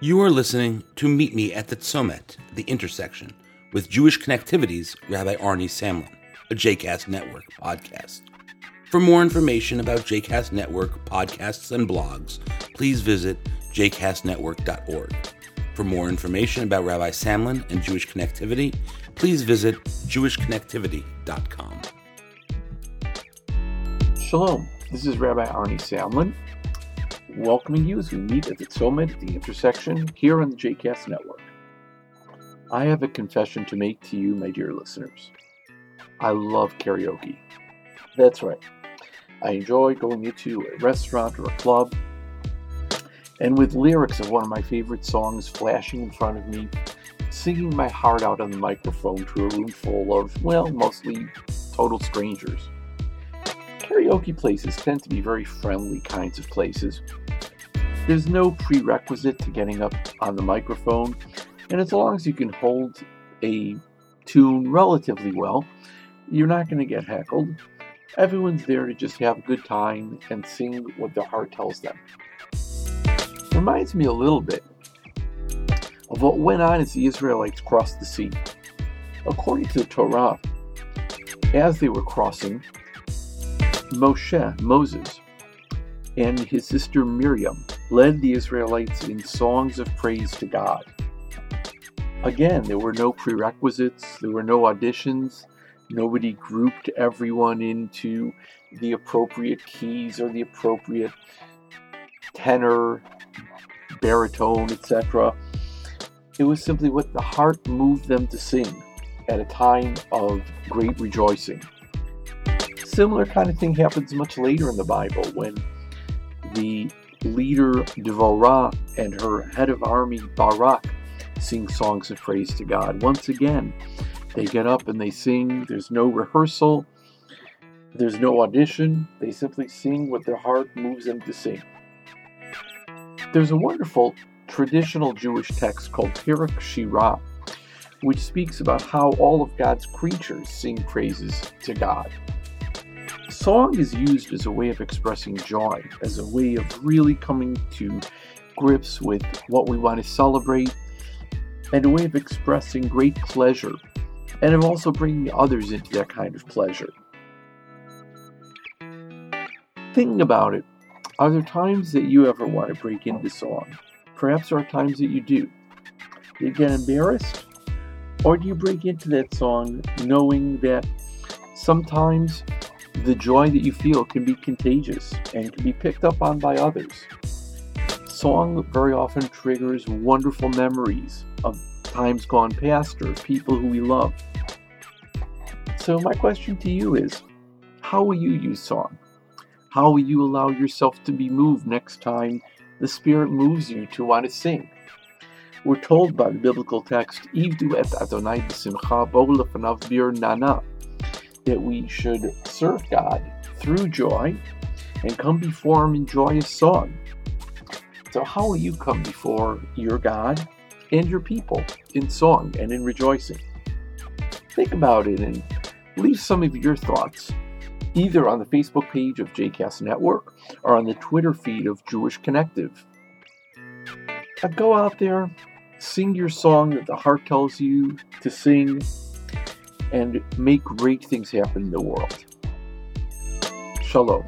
You are listening to Meet Me at the Tzomet, the intersection, with Jewish Connectivity's Rabbi Arnie Samlin, a JCast Network podcast. For more information about JCast Network podcasts and blogs, please visit jcastnetwork.org. For more information about Rabbi Samlin and Jewish Connectivity, please visit jewishconnectivity.com. Shalom, this is Rabbi Arnie Samlin, welcoming you as we meet at the Tzomet at the intersection here on the JCast Network. I have a confession to make to you, my dear listeners. I love karaoke. That's right. I enjoy going into a restaurant or a club and with lyrics of one of my favorite songs flashing in front of me, singing my heart out on the microphone to a room full of, well, mostly total strangers. Karaoke places tend to be very friendly kinds of places. There's no prerequisite to getting up on the microphone, and as long as you can hold a tune relatively well, you're not going to get heckled. Everyone's there to just have a good time and sing what their heart tells them. Reminds me a little bit of what went on as the Israelites crossed the sea. According to the Torah, as they were crossing, Moshe, Moses, and his sister Miriam led the Israelites in songs of praise to God. Again, there were no prerequisites, there were no auditions, nobody grouped everyone into the appropriate keys or the appropriate tenor, baritone, etc. It was simply what the heart moved them to sing at a time of great rejoicing. Similar kind of thing happens much later in the Bible when the leader Devorah and her head of army Barak sing songs of praise to God. Once again, they get up and they sing. There's no rehearsal, there's no audition. They simply sing what their heart moves them to sing. There's a wonderful traditional Jewish text called Perek Shirah, which speaks about how all of God's creatures sing praises to God. Song is used as a way of expressing joy, as a way of really coming to grips with what we want to celebrate, and a way of expressing great pleasure, and of also bringing others into that kind of pleasure. Thinking about it, are there times that you ever want to break into song? Perhaps there are times that you do. Do you get embarrassed, or do you break into that song knowing that sometimes the joy that you feel can be contagious and can be picked up on by others. Song very often triggers wonderful memories of times gone past or people who we love. So, my question to you is how will you use song? How will you allow yourself to be moved next time the Spirit moves you to want to sing? We're told by the biblical text, Ivdu et Adonai b'simcha bo bir nana that we should serve God through joy and come before Him in joyous song. So, how will you come before your God and your people in song and in rejoicing? Think about it and leave some of your thoughts either on the Facebook page of JCast Network or on the Twitter feed of Jewish Connective. Now go out there, sing your song that the heart tells you to sing, and make great things happen in the world. Shalom.